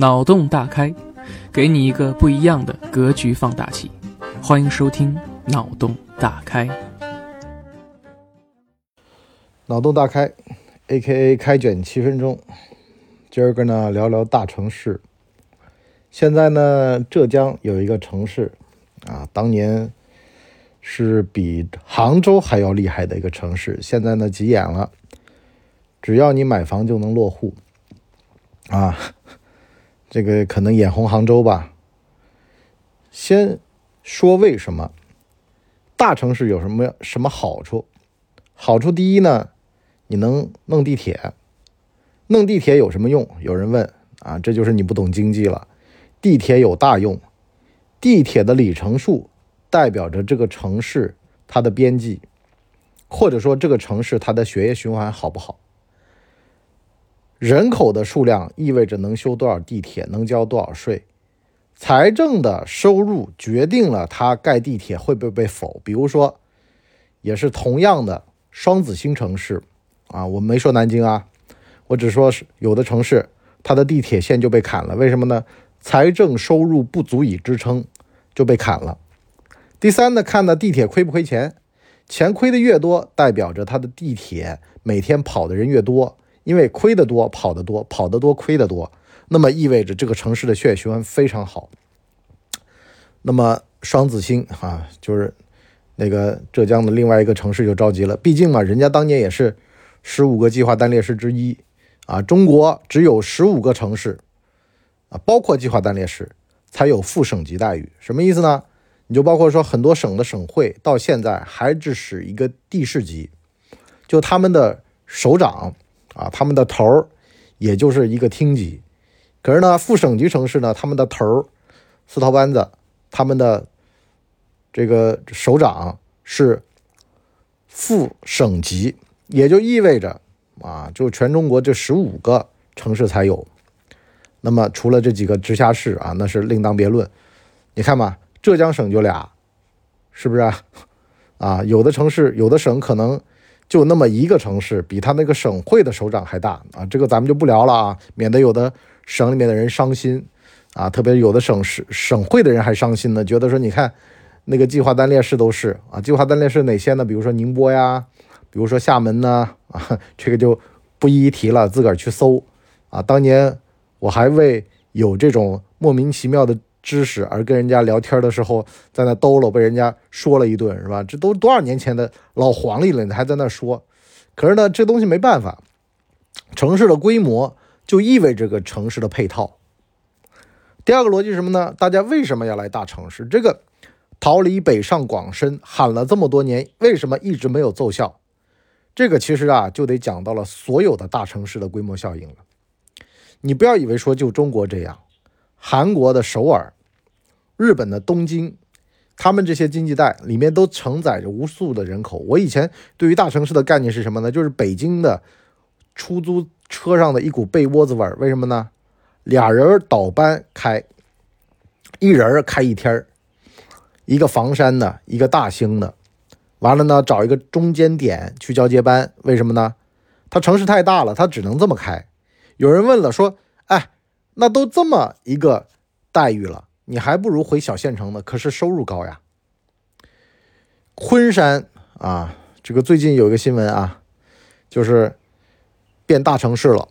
脑洞大开，给你一个不一样的格局放大器。欢迎收听《脑洞大开》。脑洞大开，A.K.A. 开卷七分钟。今儿个呢，聊聊大城市。现在呢，浙江有一个城市啊，当年是比杭州还要厉害的一个城市，现在呢急眼了。只要你买房就能落户啊，这个可能眼红杭州吧。先说为什么大城市有什么什么好处？好处第一呢，你能弄地铁。弄地铁有什么用？有人问啊，这就是你不懂经济了。地铁有大用，地铁的里程数代表着这个城市它的边际，或者说这个城市它的血液循环好不好。人口的数量意味着能修多少地铁，能交多少税。财政的收入决定了它盖地铁会不会被否。比如说，也是同样的双子星城市啊，我没说南京啊，我只说是有的城市它的地铁线就被砍了，为什么呢？财政收入不足以支撑，就被砍了。第三呢，看的地铁亏不亏钱，钱亏的越多，代表着它的地铁每天跑的人越多。因为亏得多，跑得多，跑得多，亏得多，那么意味着这个城市的血液循环非常好。那么双子星啊，就是那个浙江的另外一个城市就着急了，毕竟嘛，人家当年也是十五个计划单列市之一啊。中国只有十五个城市啊，包括计划单列市才有副省级待遇。什么意思呢？你就包括说很多省的省会到现在还只是一个地市级，就他们的首长。啊，他们的头儿也就是一个厅级，可是呢，副省级城市呢，他们的头儿四套班子，他们的这个首长是副省级，也就意味着啊，就全中国这十五个城市才有。那么除了这几个直辖市啊，那是另当别论。你看嘛，浙江省就俩，是不是啊？啊，有的城市，有的省可能。就那么一个城市，比他那个省会的首长还大啊！这个咱们就不聊了啊，免得有的省里面的人伤心啊。特别有的省市省会的人还伤心呢，觉得说你看那个计划单列市都是啊，计划单列市哪些呢？比如说宁波呀，比如说厦门呢啊，这个就不一一提了，自个儿去搜啊。当年我还为有这种莫名其妙的。知识而跟人家聊天的时候，在那兜了，被人家说了一顿，是吧？这都多少年前的老黄历了，你还在那说？可是呢，这东西没办法，城市的规模就意味着个城市的配套。第二个逻辑是什么呢？大家为什么要来大城市？这个逃离北上广深喊了这么多年，为什么一直没有奏效？这个其实啊，就得讲到了所有的大城市的规模效应了。你不要以为说就中国这样，韩国的首尔。日本的东京，他们这些经济带里面都承载着无数的人口。我以前对于大城市的概念是什么呢？就是北京的出租车上的一股被窝子味儿。为什么呢？俩人倒班开，一人开一天儿一个房山的，一个大兴的，完了呢，找一个中间点去交接班。为什么呢？他城市太大了，他只能这么开。有人问了，说：“哎，那都这么一个待遇了？”你还不如回小县城呢，可是收入高呀。昆山啊，这个最近有一个新闻啊，就是变大城市了。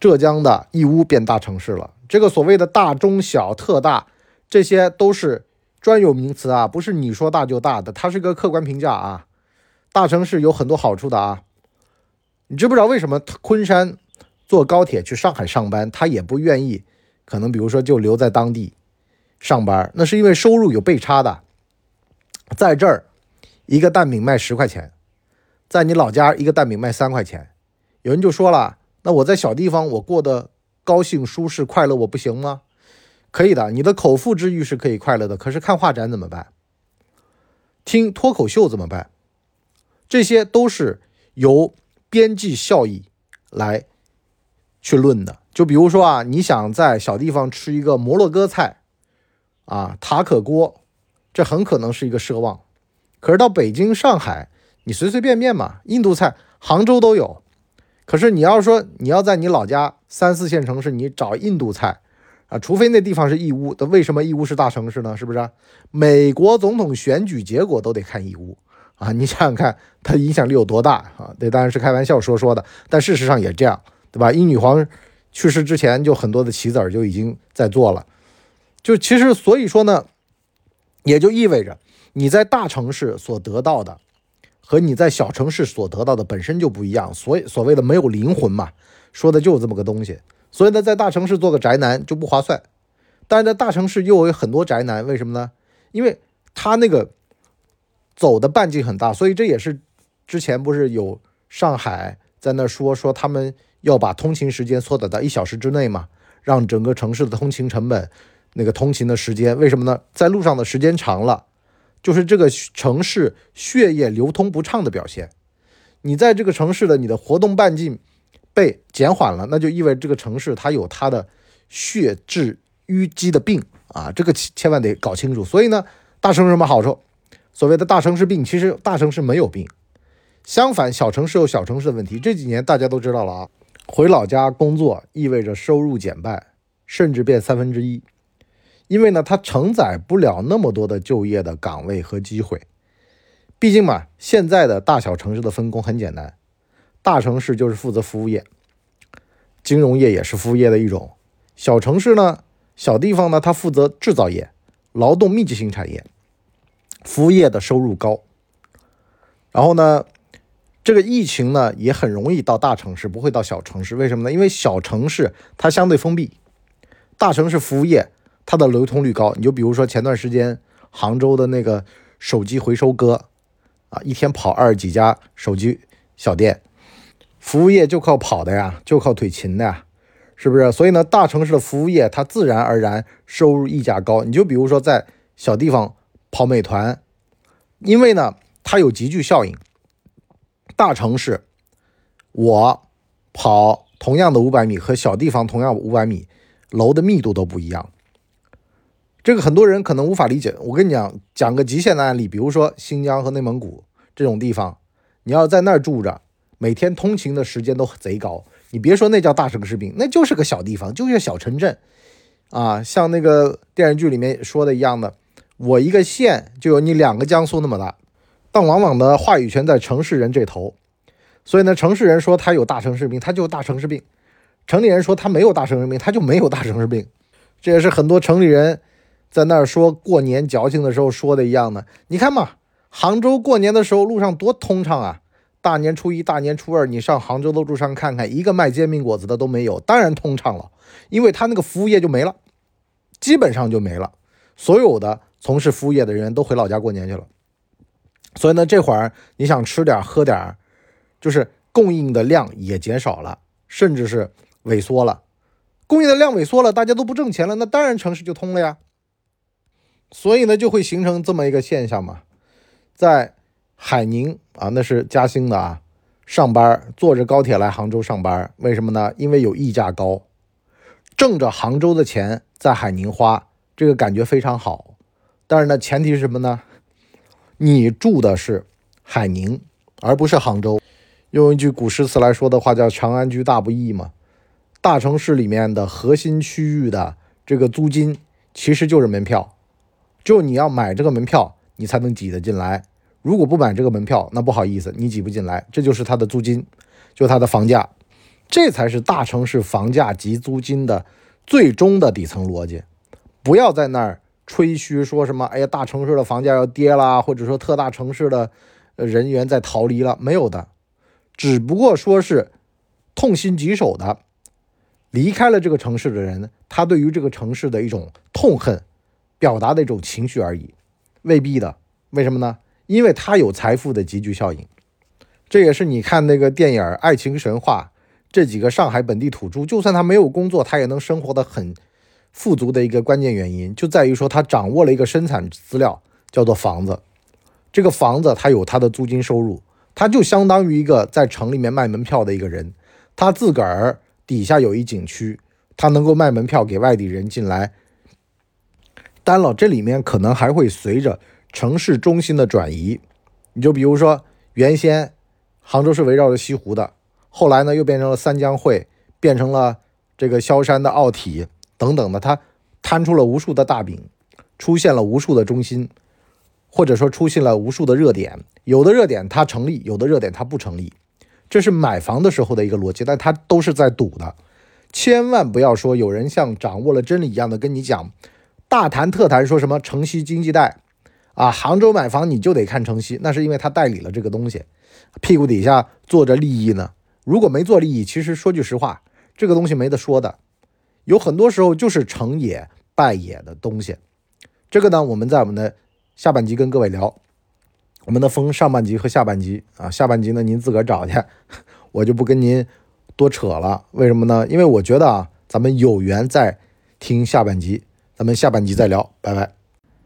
浙江的义乌变大城市了。这个所谓的大、中、小、特大，这些都是专有名词啊，不是你说大就大的，它是个客观评价啊。大城市有很多好处的啊，你知不知道为什么昆山坐高铁去上海上班，他也不愿意，可能比如说就留在当地。上班那是因为收入有倍差的，在这儿一个蛋饼卖十块钱，在你老家一个蛋饼卖三块钱。有人就说了，那我在小地方我过得高兴、舒适、快乐，我不行吗？可以的，你的口腹之欲是可以快乐的。可是看画展怎么办？听脱口秀怎么办？这些都是由边际效益来去论的。就比如说啊，你想在小地方吃一个摩洛哥菜。啊，塔可锅，这很可能是一个奢望。可是到北京、上海，你随随便便嘛，印度菜杭州都有。可是你要说你要在你老家三四线城市，你找印度菜啊，除非那地方是义乌，那为什么义乌是大城市呢？是不是？美国总统选举结果都得看义乌啊！你想想看，它影响力有多大啊？这当然是开玩笑说说的，但事实上也这样，对吧？英女皇去世之前，就很多的棋子儿就已经在做了。就其实所以说呢，也就意味着你在大城市所得到的。和你在小城市所得到的本身就不一样，所以所谓的没有灵魂嘛，说的就是这么个东西。所以呢，在大城市做个宅男就不划算，但是在大城市又有很多宅男，为什么呢？因为他那个走的半径很大，所以这也是之前不是有上海在那说说他们要把通勤时间缩短到一小时之内嘛，让整个城市的通勤成本，那个通勤的时间，为什么呢？在路上的时间长了。就是这个城市血液流通不畅的表现。你在这个城市的你的活动半径被减缓了，那就意味着这个城市它有它的血质淤积的病啊，这个千万得搞清楚。所以呢，大城市什么好处？所谓的大城市病，其实大城市没有病。相反，小城市有小城市的问题。这几年大家都知道了啊，回老家工作意味着收入减半，甚至变三分之一。因为呢，它承载不了那么多的就业的岗位和机会。毕竟嘛，现在的大小城市的分工很简单，大城市就是负责服务业，金融业也是服务业的一种。小城市呢，小地方呢，它负责制造业、劳动密集型产业，服务业的收入高。然后呢，这个疫情呢，也很容易到大城市，不会到小城市。为什么呢？因为小城市它相对封闭，大城市服务业。它的流通率高，你就比如说前段时间杭州的那个手机回收哥，啊，一天跑二十几家手机小店，服务业就靠跑的呀，就靠腿勤的呀，是不是？所以呢，大城市的服务业它自然而然收入溢价高。你就比如说在小地方跑美团，因为呢它有集聚效应，大城市我跑同样的五百米和小地方同样五百米楼的密度都不一样。这个很多人可能无法理解。我跟你讲，讲个极限的案例，比如说新疆和内蒙古这种地方，你要在那儿住着，每天通勤的时间都贼高。你别说那叫大城市病，那就是个小地方，就是小城镇啊。像那个电视剧里面说的一样的，我一个县就有你两个江苏那么大。但往往的话语权在城市人这头，所以呢，城市人说他有大城市病，他就大城市病；城里人说他没有大城市病，他就没有大城市病。这也是很多城里人。在那儿说过年矫情的时候说的一样的，你看嘛，杭州过年的时候路上多通畅啊！大年初一、大年初二，你上杭州的路上看看，一个卖煎饼果子的都没有，当然通畅了，因为他那个服务业就没了，基本上就没了，所有的从事服务业的人都回老家过年去了。所以呢，这会儿你想吃点喝点，就是供应的量也减少了，甚至是萎缩了。供应的量萎缩了，大家都不挣钱了，那当然城市就通了呀。所以呢，就会形成这么一个现象嘛，在海宁啊，那是嘉兴的啊，上班坐着高铁来杭州上班，为什么呢？因为有溢价高，挣着杭州的钱在海宁花，这个感觉非常好。但是呢，前提是什么呢？你住的是海宁，而不是杭州。用一句古诗词来说的话，叫“长安居大不易”嘛。大城市里面的核心区域的这个租金，其实就是门票。就你要买这个门票，你才能挤得进来。如果不买这个门票，那不好意思，你挤不进来。这就是它的租金，就它的房价，这才是大城市房价及租金的最终的底层逻辑。不要在那儿吹嘘说什么，哎呀，大城市的房价要跌啦，或者说特大城市的人员在逃离了，没有的，只不过说是痛心疾首的离开了这个城市的人，他对于这个城市的一种痛恨。表达的一种情绪而已，未必的。为什么呢？因为它有财富的集聚效应。这也是你看那个电影《爱情神话》，这几个上海本地土著，就算他没有工作，他也能生活的很富足的一个关键原因，就在于说他掌握了一个生产资料，叫做房子。这个房子它有它的租金收入，它就相当于一个在城里面卖门票的一个人，他自个儿底下有一景区，他能够卖门票给外地人进来。当然了，这里面可能还会随着城市中心的转移，你就比如说，原先杭州是围绕着西湖的，后来呢又变成了三江汇，变成了这个萧山的奥体等等的，它摊出了无数的大饼，出现了无数的中心，或者说出现了无数的热点。有的热点它成立，有的热点它不成立，这是买房的时候的一个逻辑，但它都是在赌的。千万不要说有人像掌握了真理一样的跟你讲，大谈特谈说什么城西经济带啊，杭州买房你就得看城西，那是因为他代理了这个东西，屁股底下坐着利益呢。如果没做利益，其实说句实话，这个东西没得说的，有很多时候就是成也败也的东西。这个呢，我们在我们的下半集跟各位聊，我们的分上半集和下半集啊，下半集呢您自个儿找去，我就不跟您。多扯了，为什么呢？因为我觉得啊，咱们有缘再听下半集，咱们下半集再聊，拜拜。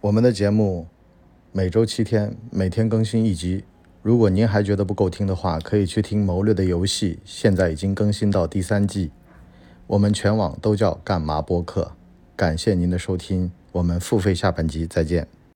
我们的节目每周七天，每天更新一集。如果您还觉得不够听的话，可以去听《谋略的游戏》，现在已经更新到第三季。我们全网都叫干嘛播客。感谢您的收听，我们付费下半集再见。